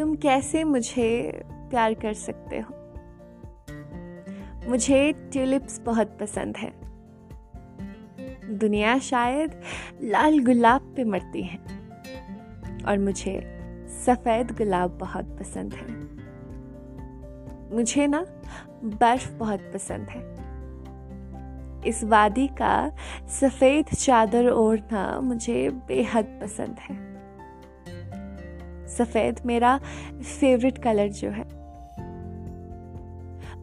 तुम कैसे मुझे प्यार कर सकते हो? मुझे ट्यूलिप्स बहुत पसंद है। दुनिया शायद लाल गुलाब पे मरती है। और मुझे सफ़ेद गुलाब बहुत पसंद है। मुझे ना बर्फ़ बहुत पसंद है। इस वादी का सफ़ेद चादर ओढ़ना मुझे बेहद पसंद है। सफ़ेद, मेरा फेवरेट कलर जो है।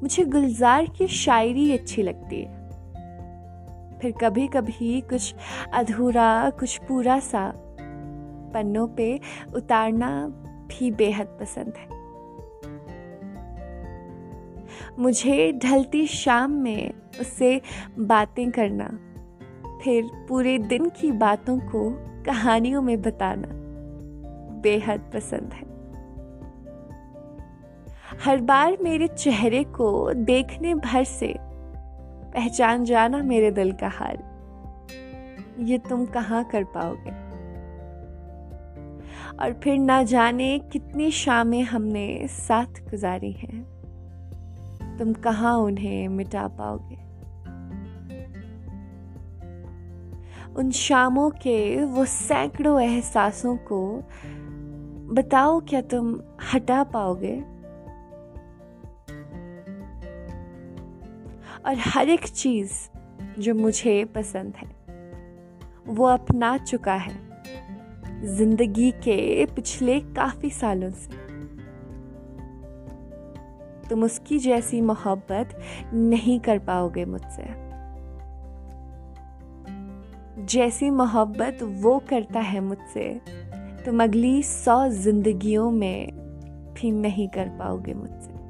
मुझे गुलजार की शायरी अच्छी लगती है। फिर कभी कभी कुछ अधूरा, कुछ पूरा सा पन्नों पे उतारना भी बेहद पसंद है। मुझे ढलती शाम में उससे बातें करना, फिर पूरे दिन की बातों को कहानियों में बताना। बेहद पसंद है। हर बार मेरे चेहरे को देखने भर से पहचान जाना मेरे दिल का हाल। ये तुम कहाँ कर पाओगे? और फिर ना जाने कितनी शामें हमने साथ गुजारी हैं। तुम कहाँ उन्हें मिटा पाओगे? उन शामों के वो सैकड़ों एहसासों को बताओ, क्या तुम हटा पाओगे? और हर एक चीज़ जो मुझे पसंद है, वो अपना चुका है। ज़िंदगी के पिछले काफ़ी सालों से। तुम उसकी जैसी मोहब्बत नहीं कर पाओगे मुझसे। जैसी मोहब्बत वो करता है मुझसे तुम अगली सौ जिंदगियों में भी नहीं कर पाओगे मुझसे।